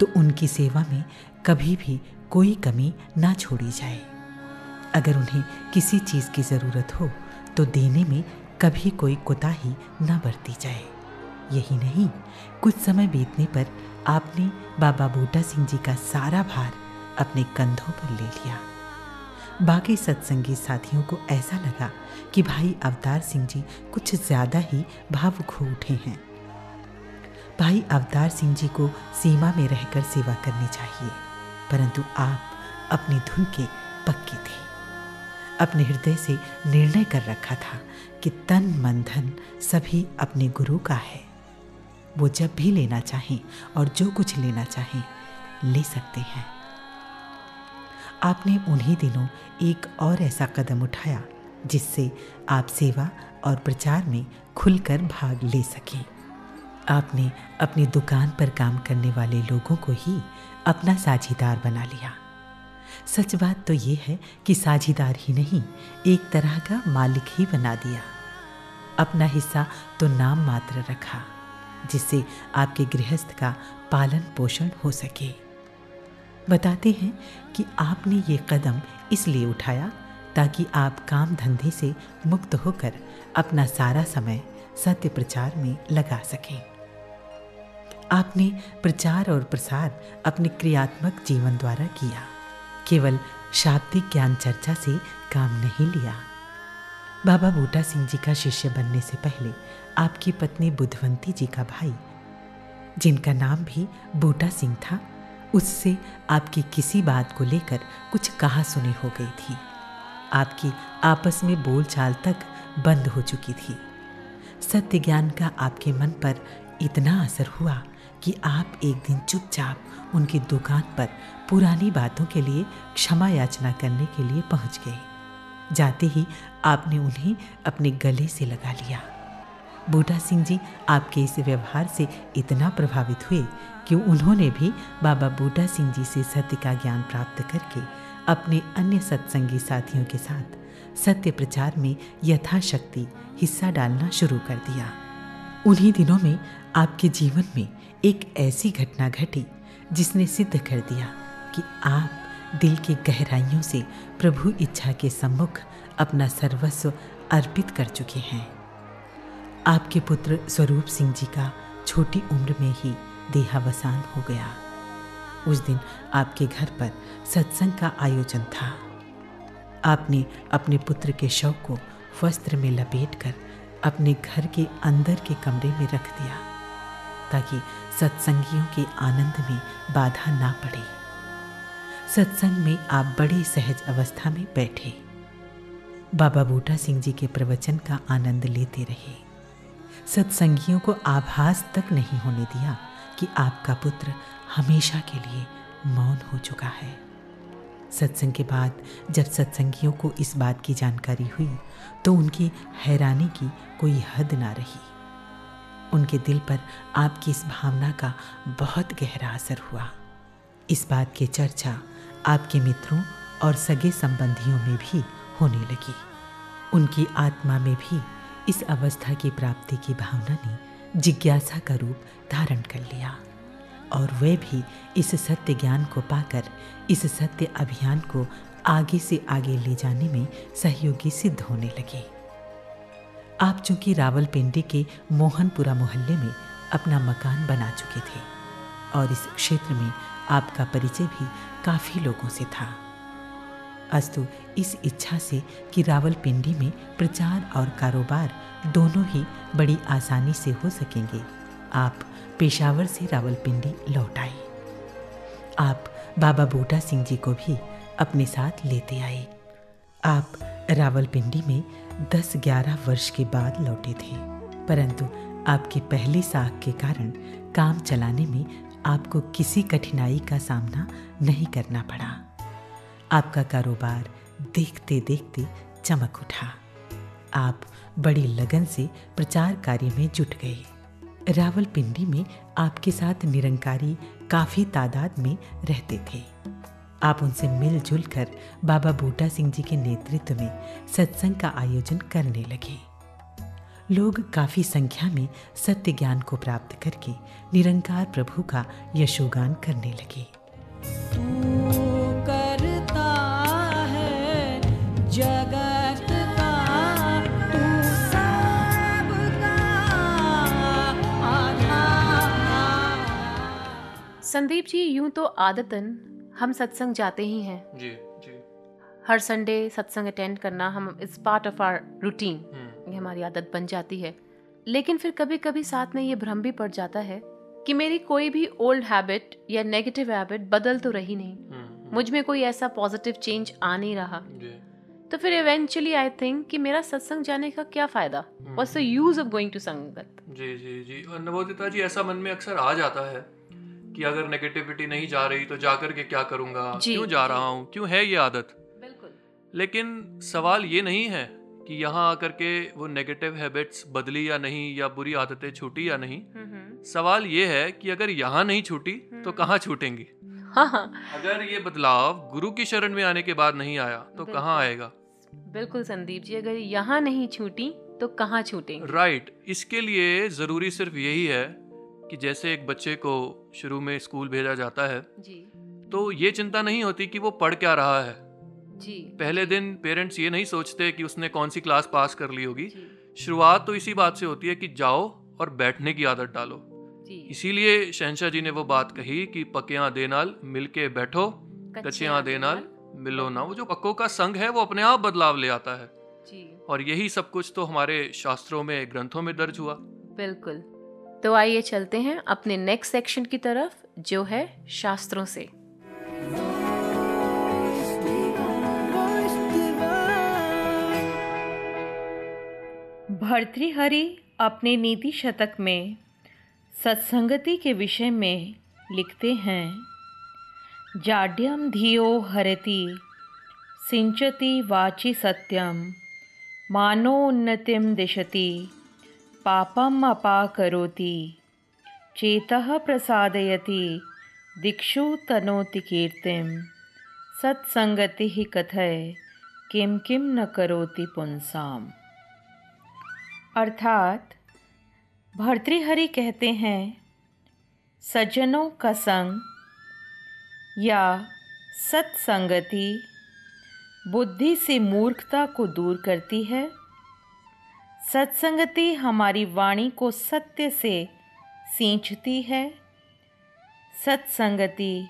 तो उनकी सेवा में कभी भी कोई कमी ना छोड़ी जाए। अगर उन्हें किसी चीज़ की ज़रूरत हो तो देने में कभी कोई कोताही न बरती जाए। यही नहीं, कुछ समय बीतने पर आपने बाबा बूटा सिंह जी का सारा भार अपने कंधों पर ले लिया। बाकी सत्संगी साथियों को ऐसा लगा कि भाई अवतार सिंह जी कुछ ज़्यादा ही भावुक हो उठे हैं। भाई अवतार सिंह जी को सीमा में रहकर सेवा करनी चाहिए, परंतु आप अपनी धुन के पक्के थे। अपने हृदय से निर्णय कर रखा था कि तन मन धन सभी अपने गुरु का है। वो जब भी लेना चाहें और जो कुछ लेना चाहें, ले सकते हैं। आपने उन्हीं दिनों एक और ऐसा कदम उठाया, जिससे आप सेवा और प्रचार में खुलकर भाग ले सकें। आपने अपनी दुकान पर काम करने वाले लोगों को ही अपना साझीदार बना लिया। सच बात तो ये है कि साझीदार ही नहीं, एक तरह का मालिक ही बना दिया। अपना हिस्सा तो नाम मात्र रखा, जिससे आपके गृहस्थ का पालन पोषण हो सके। बताते हैं कि आपने ये कदम इसलिए उठाया ताकि आप काम धंधे से मुक्त होकर अपना सारा समय सत्य प्रचार में लगा सकें। आपने प्रचार और प्रसार अपने क्रियात्मक जीवन द्वारा किया। केवल शाब्दिक ज्ञान चर्चा से काम नहीं लिया। बाबा बूटा सिंह जी का शिष्य बनने से पहले आपकी पत्नी बुधवंती जी का भाई, जिनका नाम भी बूटा सिंह था, उससे आपकी किसी बात को लेकर कुछ कहा सुनी हो गई थी। आपकी आपस में बोलचाल तक बंद हो चुकी थी। सत्य ज्ञान का आपके मन पर इतना असर हुआ कि आप एक दिन चुपचाप उनकी दुकान पर पुरानी बातों के लिए क्षमा याचना करने के लिए पहुँच गए। जाते ही आपने उन्हें अपने गले से लगा लिया। बूटा सिंह जी, आपके इस व्यवहार से इतना प्रभावित हुए कि उन्होंने भी बाबा बूटा सिंह जी से सत्य का ज्ञान प्राप्त करके अपने अन्य सत्संगी साथियों के साथ सत्य प्रचार में यथाशक्ति हिस्सा डालना शुरू कर दिया। उन्हीं दिनों में आपके जीवन में एक ऐसी घटना घटी जिसने सिद्ध कर दिया कि आप दिल की गहराइयों से प्रभु इच्छा के सम्मुख अपना सर्वस्व अर्पित कर चुके हैं। आपके पुत्र स्वरूप सिंह जी का छोटी उम्र में ही देहावसान हो गया। उस दिन आपके घर पर सत्संग का आयोजन था। आपने अपने पुत्र के शव को वस्त्र में लपेटकर अपने घर के अंदर के कमरे में रख दिया ताकि सत्संगियों के आनंद में बाधा ना पड़े। सत्संग में आप बड़ी सहज अवस्था में बैठे। बाबा बूटा सिंह जी के प्रवचन का आनंद लेते रहे। सत्संगियों को आभास तक नहीं होने दिया कि आपका पुत्र हमेशा के लिए मौन हो चुका है। सत्संग के बाद जब सत्संगियों को इस बात की जानकारी हुई तो उनकी हैरानी की कोई हद ना रही। उनके दिल पर आपकी इस भावना का बहुत गहरा असर हुआ। इस बात की चर्चा आपके मित्रों और सगे संबंधियों में भी होने लगी। उनकी आत्मा में भी इस अवस्था की प्राप्ति की भावना ने जिज्ञासा का रूप धारण कर लिया और वे भी इस सत्य ज्ञान को पाकर इस सत्य अभियान को आगे से आगे ले जाने में सहयोगी सिद्ध होने लगे। आप चूँकि रावलपिंडी के मोहनपुरा मोहल्ले में अपना मकान बना चुके थे और इस क्षेत्र में आपका परिचय भी काफ़ी लोगों से था। अस्तु, इस इच्छा से कि रावलपिंडी में प्रचार और कारोबार दोनों ही बड़ी आसानी से हो सकेंगे, आप पेशावर से रावलपिंडी लौट आए। आप बाबा बूटा सिंह जी को भी अपने साथ लेते आए। आप रावलपिंडी में 10-11 वर्ष के बाद लौटे थे, परंतु आपकी पहली साख के कारण काम चलाने में आपको किसी कठिनाई का सामना नहीं करना पड़ा। आपका कारोबार देखते देखते चमक उठा। आप बड़ी लगन से प्रचार कार्य में जुट गए। रावलपिंडी में आपके साथ निरंकारी काफ़ी तादाद में रहते थे। आप उनसे मिलजुल कर बाबा बूटा सिंह जी के नेतृत्व में सत्संग का आयोजन करने लगे। लोग काफ़ी संख्या में सत्य ज्ञान को प्राप्त करके निरंकार प्रभु का यशोगान करने लगे। करता है जगत का तू सबका आधार। संदीप जी यूँ तो आदतन हम सत्संग जाते ही हैं। जी जी। हर संडे सत्संग अटेंड करना हम it's part of our routine hmm, ये हमारी आदत बन जाती है। लेकिन फिर कभी कभी साथ में ये भ्रम भी पड़ जाता है कि मेरी कोई भी ओल्ड हैबिट या नेगेटिव हैबिट बदल तो रही नहीं। हम्म, मुझमें कोई ऐसा पॉजिटिव चेंज आ नहीं रहा। तो फिर इवेंचुअली आई थिंक कि मेरा सत्संग जाने का क्या फ़ायदा? What's the use of going to संगत? जी जी जी। और नवोदिता जी ऐसा मन में अक्सर आ जाता है कि अगर नेगेटिविटी नहीं जा रही तो जाकर के क्या करूँगा? क्यों जा रहा हूँ? क्यों है ये आदत? बिल्कुल। लेकिन सवाल ये नहीं है कि यहाँ आकर के वो नेगेटिव हैबिट्स बदली या नहीं या बुरी आदतें छूटी या नहीं। सवाल ये है कि अगर यहाँ नहीं छूटी तो कहाँ छूटेंगी? हाँ हाँ। अगर ये बदलाव गुरु की शरण में आने के बाद नहीं आया तो कहाँ आएगा? बिल्कुल संदीप जी अगर यहाँ नहीं छूटी तो कहाँ छूटेंगे? राइट इसके लिए ज़रूरी सिर्फ़ यही है कि जैसे एक बच्चे को शुरू में स्कूल भेजा जाता है। जी। तो ये चिंता नहीं होती कि वो पढ़ क्या रहा है। जी। पहले दिन पेरेंट्स ये नहीं सोचते कि उसने कौन सी क्लास पास कर ली होगी। शुरुआत तो इसी बात से होती है कि जाओ और बैठने की आदत डालो। इसीलिए शहनशाह जी ने वो बात कही कि पकियाँ दे नाल मिल के बैठो कचिया दे नाल। मिलो ना। वो जो पक्कों का संग है वो अपने आप बदलाव ले आता है। जी। और यही सब कुछ तो हमारे शास्त्रों में ग्रंथों में दर्ज हुआ। बिल्कुल। तो आइए चलते हैं अपने नेक्स्ट सेक्शन की तरफ़, जो है शास्त्रों से। भर्तृहरि अपने नीति शतक में सत्संगति के विषय में लिखते हैं। जाड्यम धियो हरति, सिंचति वाचि सत्यम मानोन्नतिम दिशति। पापम अपाकरोति। चेतः प्रसादयति। दिक्षु तनोति कीर्तिम। सत्संगति कथय। किम किम न करोति पुंसाम। अर्थात, भर्तृहरि कहते हैं, सज्जनों का संग या सत्संगति बुद्धि से मूर्खता को दूर करती है? सत्संगति हमारी वाणी को सत्य से सींचती है। सत्संगति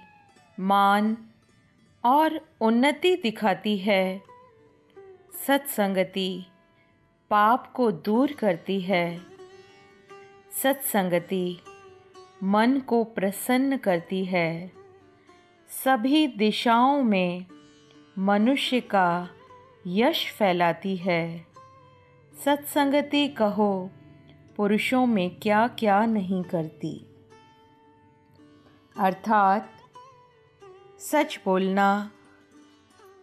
मान और उन्नति दिखाती है। सत्संगति पाप को दूर करती है। सत्संगति मन को प्रसन्न करती है। सभी दिशाओं में मनुष्य का यश फैलाती है। सत्संगति कहो, पुरुषों में क्या क्या नहीं करती। अर्थात, सच बोलना,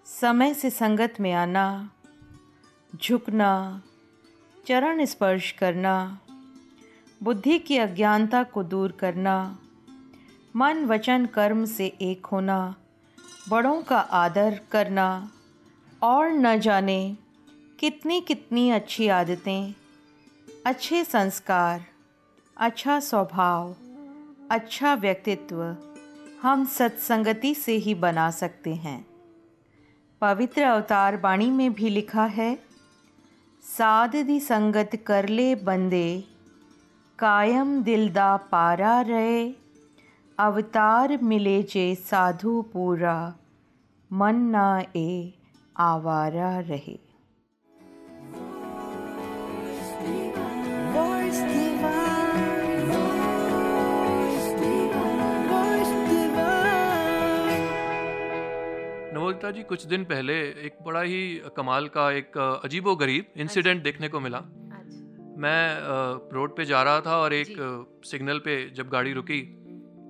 समय से संगत में आना, झुकना, चरण स्पर्श करना, बुद्धि की अज्ञानता को दूर करना, मन वचन कर्म से एक होना, बड़ों का आदर करना, और न जाने कितनी कितनी अच्छी आदतें, अच्छे संस्कार अच्छा स्वभाव अच्छा व्यक्तित्व हम सत्संगति से ही बना सकते हैं। पवित्र अवतार वाणी में भी लिखा है, साध दी संगत कर ले बंदे, कायम दिलदा पारा रहे, अवतार मिले जे साधु पूरा, मन ना ए आवारा रहे। नवलता जी कुछ दिन पहले एक बड़ा ही कमाल का एक अजीबो गरीब इंसिडेंट देखने को मिला। मैं रोड पे जा रहा था और एक सिग्नल पे जब गाड़ी रुकी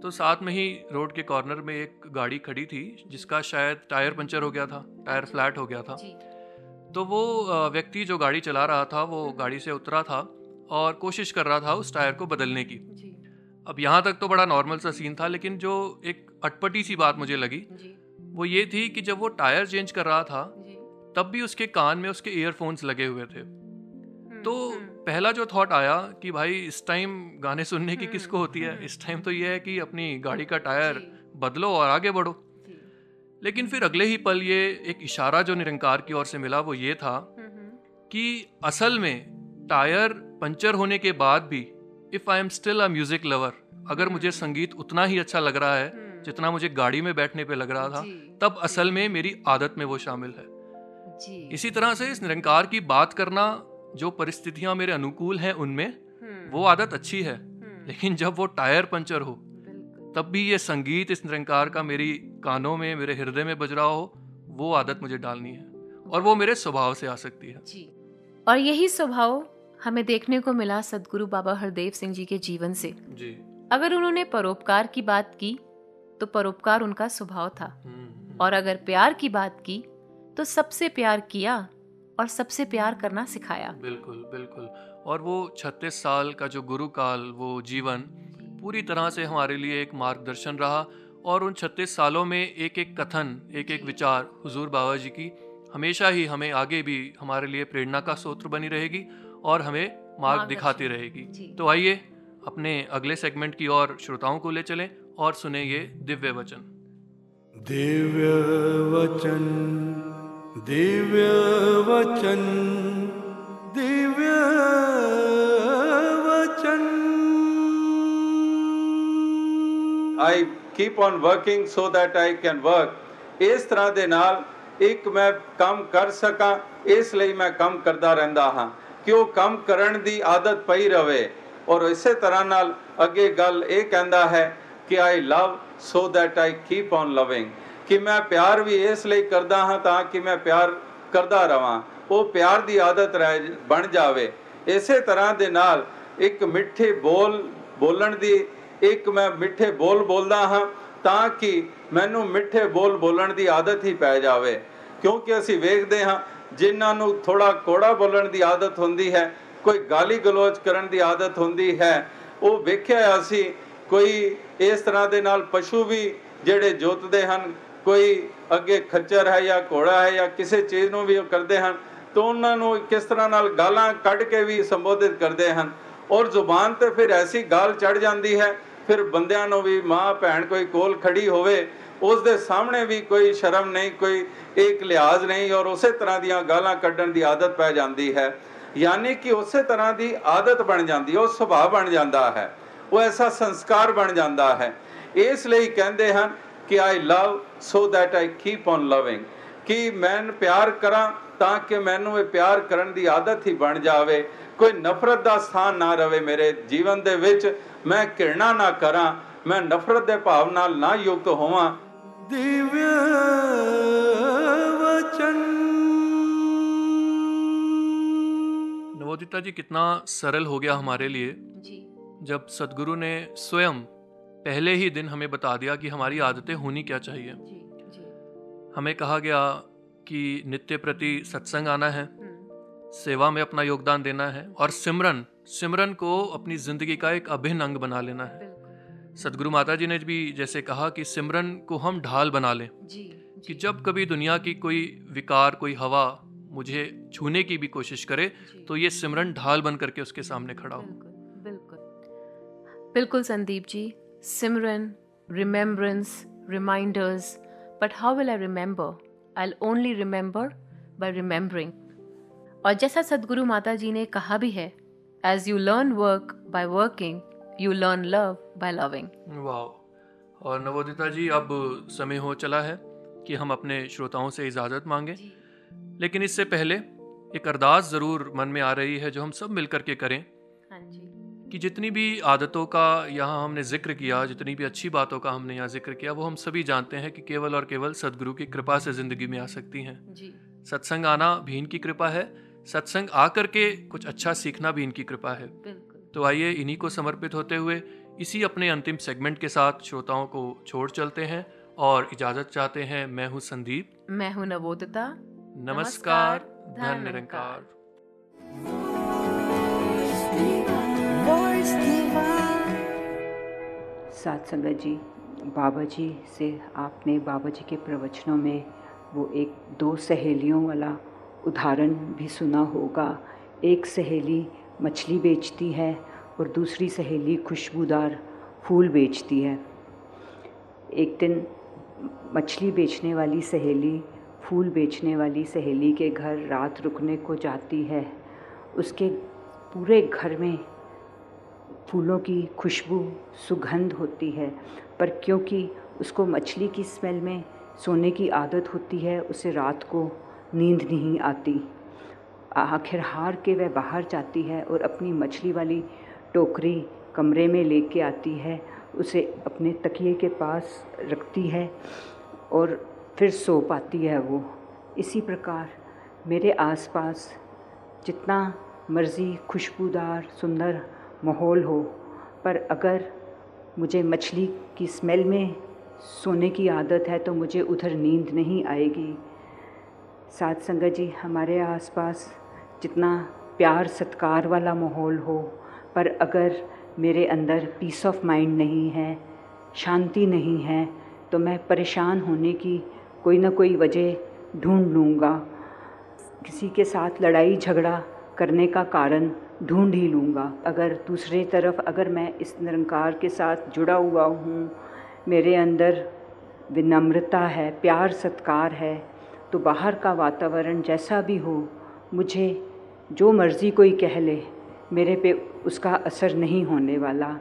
तो साथ में ही रोड के कॉर्नर में एक गाड़ी खड़ी थी जिसका शायद टायर पंचर हो गया था टायर फ्लैट हो गया था। तो वो व्यक्ति जो गाड़ी चला रहा था वो गाड़ी से उतरा था और कोशिश कर रहा था उस टायर को बदलने की। अब यहाँ तक तो बड़ा नॉर्मल सा सीन था लेकिन जो एक अटपटी सी बात मुझे लगी वो ये थी कि जब वो टायर चेंज कर रहा था तब भी उसके कान में उसके ईयरफोन्स लगे हुए थे। तो पहला जो थॉट आया कि भाई इस टाइम गाने सुनने की किसको होती है इस टाइम तो ये है कि अपनी गाड़ी का टायर बदलो और आगे बढ़ो। लेकिन फिर अगले ही पल ये एक इशारा जो निरंकार की ओर से मिला वो ये था कि असल में टायर पंचर होने के बाद भी if I am still a music lover अगर मुझे संगीत उतना ही अच्छा लग रहा है जितना मुझे गाड़ी में बैठने पे लग रहा था तब असल में मेरी आदत में वो शामिल है। जी। इसी तरह से इस निरंकार की बात करना जो परिस्थितियाँ मेरे अनुकूल हैं उनमें वो आदत अच्छी है। लेकिन जब वो टायर पंचर हो तब भी ये संगीत इस निरंकार का मेरी कानों में मेरे हृदय में बज रहा हो वो आदत मुझे डालनी है और वो मेरे स्वभाव से आ सकती है। और यही स्वभाव हमें देखने को मिला सदगुरु बाबा हरदेव सिंह जी के जीवन से। जी। अगर उन्होंने परोपकार की बात की तो परोपकार उनका स्वभाव था। और अगर प्यार की बात की तो सबसे प्यार किया और सबसे प्यार करना सिखाया। बिल्कुल बिल्कुल। और वो छत्तीस साल का जो गुरु काल वो जीवन पूरी तरह से हमारे लिए एक मार्गदर्शन रहा और उन छत्तीस सालों में एक एक कथन एक एक विचार हुजूर बाबा जी की हमेशा ही हमें आगे भी हमारे लिए प्रेरणा का स्रोत बनी रहेगी और हमें मार्ग दिखाती रहेगी। तो आइए अपने अगले सेगमेंट की ओर श्रोताओं को ले चलें। और सुने ये दिव्य वचन दिव्य वचन दिव्य वचन दिव्य वचन I keep on working so that I can work ਇਸ ਤਰ੍ਹਾਂ ਦੇ ਨਾਲ ਇੱਕ ਮੈਂ ਕੰਮ ਕਰ ਸਕਾਂ ਇਸ ਲਈ ਮੈਂ ਕੰਮ ਕਰਦਾ ਰਹਿੰਦਾ ਹਾਂ ਕਿ ਉਹ ਕੰਮ ਕਰਨ ਦੀ ਆਦਤ ਪਈ ਰਵੇ ਔਰ ਇਸੇ ਤਰ੍ਹਾਂ ਨਾਲ ਅੱਗੇ ਗੱਲ ਇਹ ਕਹਿੰਦਾ ਹੈ ਕਿ I love so that I keep on loving ਕਿ ਮੈਂ ਪਿਆਰ ਵੀ ਇਸ ਲਈ ਕਰਦਾ ਹਾਂ ਤਾਂ ਕਿ ਮੈਂ ਪਿਆਰ ਕਰਦਾ ਰਵਾਂ। ਉਹ ਪਿਆਰ ਦੀ ਆਦਤ ਰਹਿ ਬਣ ਜਾਵੇ। ਇਸੇ ਤਰ੍ਹਾਂ ਦੇ ਨਾਲ ਇੱਕ ਮਿੱਠੇ ਬੋਲ, ਬੋਲਣ ਦੀ ਇੱਕ ਮੈਂ ਮਿੱਠੇ ਬੋਲ ਬੋਲਦਾ ਹਾਂ ਤਾਂ ਕਿ ਮੈਨੂੰ ਮਿੱਠੇ ਬੋਲ ਬੋਲਣ ਦੀ ਆਦਤ ਹੀ ਪੈ ਜਾਵੇ। ਕਿਉਂਕਿ ਅਸੀਂ ਵੇਖਦੇ ਹਾਂ, ਜਿਨ੍ਹਾਂ ਨੂੰ ਥੋੜਾ ਕੋੜਾ ਬੋਲਣ ਦੀ ਆਦਤ ਹੁੰਦੀ ਹੈ, ਕੋਈ ਗਾਲੀ ਗਲੋਚ ਕਰਨ ਦੀ ਆਦਤ ਹੁੰਦੀ ਹੈ, ਉਹ ਵੇਖਿਆ ਅਸੀਂ ਕੋਈ ਇਸ ਤਰ੍ਹਾਂ ਦੇ ਨਾਲ ਪਸ਼ੂ ਵੀ ਜਿਹੜੇ ਜੋਤਦੇ ਹਨ, ਕੋਈ ਅੱਗੇ ਖੱਚਰ ਹੈ ਜਾਂ ਘੋੜਾ ਹੈ ਜਾਂ ਕਿਸੇ ਚੀਜ਼ ਨੂੰ ਵੀ ਉਹ ਕਰਦੇ ਹਨ, ਤਾਂ ਉਹਨਾਂ ਨੂੰ ਕਿਸ ਤਰ੍ਹਾਂ ਨਾਲ ਗਾਲਾਂ ਕੱਢ ਕੇ ਵੀ ਸੰਬੋਧਿਤ ਕਰਦੇ ਹਨ। ਔਰ ਜ਼ੁਬਾਨ ਤੇ ਫਿਰ ਐਸੀ ਗਾਲ ਚੜ ਜਾਂਦੀ ਹੈ, ਫਿਰ ਬੰਦਿਆਂ ਨੂੰ ਵੀ ਮਾਂ ਭੈਣ ਕੋਈ ਕੋਲ ਖੜੀ ਹੋਵੇ, ਉਸ ਦੇ ਸਾਹਮਣੇ ਵੀ ਕੋਈ ਸ਼ਰਮ ਨਹੀਂ, ਕੋਈ ਇੱਕ ਲਿਹਾਜ਼ ਨਹੀਂ, ਔਰ ਉਸੇ ਤਰ੍ਹਾਂ ਦੀਆਂ ਗਾਲਾਂ ਕੱਢਣ ਦੀ ਆਦਤ ਪੈ ਜਾਂਦੀ ਹੈ। ਯਾਨੀ ਕਿ ਉਸੇ ਤਰ੍ਹਾਂ ਦੀ ਆਦਤ ਬਣ ਜਾਂਦੀ ਹੈ, ਉਹ ਸੁਭਾਅ ਬਣ ਜਾਂਦਾ ਹੈ। ਉਹ ਐਸਾ ਸੰਸਕਾਰ ਬਣ ਜਾਂਦਾ ਹੈ ਇਸ ਲਈ ਕਹਿੰਦੇ ਹਨ ਕਿ I love so that I keep on loving ਕਿ ਮੈਂ ਪਿਆਰ ਕਰਾਂ ਤਾਂ ਕਿ ਮੈਨੂੰ ਇਹ ਪਿਆਰ ਕਰਨ ਦੀ ਆਦਤ ਹੀ ਬਣ ਜਾਵੇ ਕੋਈ ਨਫ਼ਰਤ ਦਾ ਸਥਾਨ ਨਾ ਰਵੇ ਮੇਰੇ ਜੀਵਨ ਦੇ ਵਿੱਚ ਮੈਂ ਘਿਰਣਾ ਨਾ ਕਰਾਂ ਮੈਂ ਨਫ਼ਰਤ ਦੇ ਭਾਵ ਨਾਲ ਨਾ ਯੁਕਤ ਹੋਵਾਂ दिव्य वचन नवोदिता जी कितना सरल हो गया हमारे लिए जी जब सदगुरु ने स्वयं पहले ही दिन हमें बता दिया कि हमारी आदतें होनी क्या चाहिए जी जी। हमें कहा गया कि नित्य प्रति सत्संग आना है हम्म, सेवा में अपना योगदान देना है और सिमरन सिमरन को अपनी ज़िंदगी का एक अभिन्न अंग बना लेना है। सदगुरु माता जी ने भी जैसे कहा कि सिमरन को हम ढाल बना लें जी कि जब कभी दुनिया की कोई विकार कोई हवा मुझे छूने की भी कोशिश करे तो ये सिमरन ढाल बन करके उसके सामने खड़ा हो। बिल्कुल संदीप जी सिमरन remembrance reminders but how will I remember I only remember by remembering और जैसा सदगुरु माता जी ने कहा भी है as you learn work by working you learn love by loving वाह और नवोदिता जी अब समय हो चला है कि हम अपने श्रोताओं से इजाज़त मांगे। लेकिन इससे पहले एक अरदास ज़रूर मन में आ रही है जो हम सब मिलकर के करें। हाँ जी। कि जितनी भी आदतों का यहाँ हमने ज़िक्र किया जितनी भी अच्छी बातों का हमने यहाँ ज़िक्र किया वो हम सभी जानते हैं कि केवल और केवल सदगुरु की कृपा से ज़िंदगी में आ सकती हैं। जी। सत्संग आना भी इनकी कृपा है सत्संग आकर के कुछ अच्छा सीखना भी इनकी कृपा है। तो आइए इन्हीं को समर्पित होते हुए इसी अपने अंतिम सेगमेंट के साथ श्रोताओं को छोड़ चलते हैं और इजाज़त चाहते हैं मैं हूँ संदीप। मैं हूँ नवोदिता। नमस्कार धन धन निरंकार। सात संगत जी, बाबा जी से आपने बाबा जी के प्रवचनों में वो एक दो सहेलियों वाला उदाहरण भी सुना होगा। एक सहेली मछली बेचती है और दूसरी सहेली खुशबूदार फूल बेचती है। एक दिन मछली बेचने वाली सहेली, फूल बेचने वाली सहेली के घर रात रुकने को जाती है। उसके पूरे घर में फूलों की खुशबू सुगंध होती है, पर क्योंकि उसको मछली की स्मेल में सोने की आदत होती है, उसे रात को नींद नहीं आती। आखिर हार के वह बाहर जाती है और अपनी मछली वाली टोकरी कमरे में लेके आती है, उसे अपने तकिए के पास रखती है और फिर सो पाती है वो। इसी प्रकार मेरे आसपास जितना मर्ज़ी खुशबूदार, सुंदर माहौल हो, पर अगर मुझे मछली की स्मेल में सोने की आदत है तो मुझे उधर नींद नहीं आएगी। साथ संगत जी, हमारे आसपास जितना प्यार सत्कार वाला माहौल हो, पर अगर मेरे अंदर पीस ऑफ़ माइंड नहीं है, शांति नहीं है तो मैं परेशान होने की कोई ना कोई वजह ढूंढ लूँगा। किसी के साथ लड़ाई झगड़ा करने का कारण ढूंढ ही लूँगा। अगर दूसरी तरफ़ अगर मैं इस निरंकार के साथ जुड़ा हुआ हूँ, मेरे अंदर विनम्रता है, प्यार, सत्कार है तो बाहर का वातावरण जैसा भी हो, मुझे जो मर्ज़ी कोई कह ले, मेरे पे उसका असर नहीं होने वाला।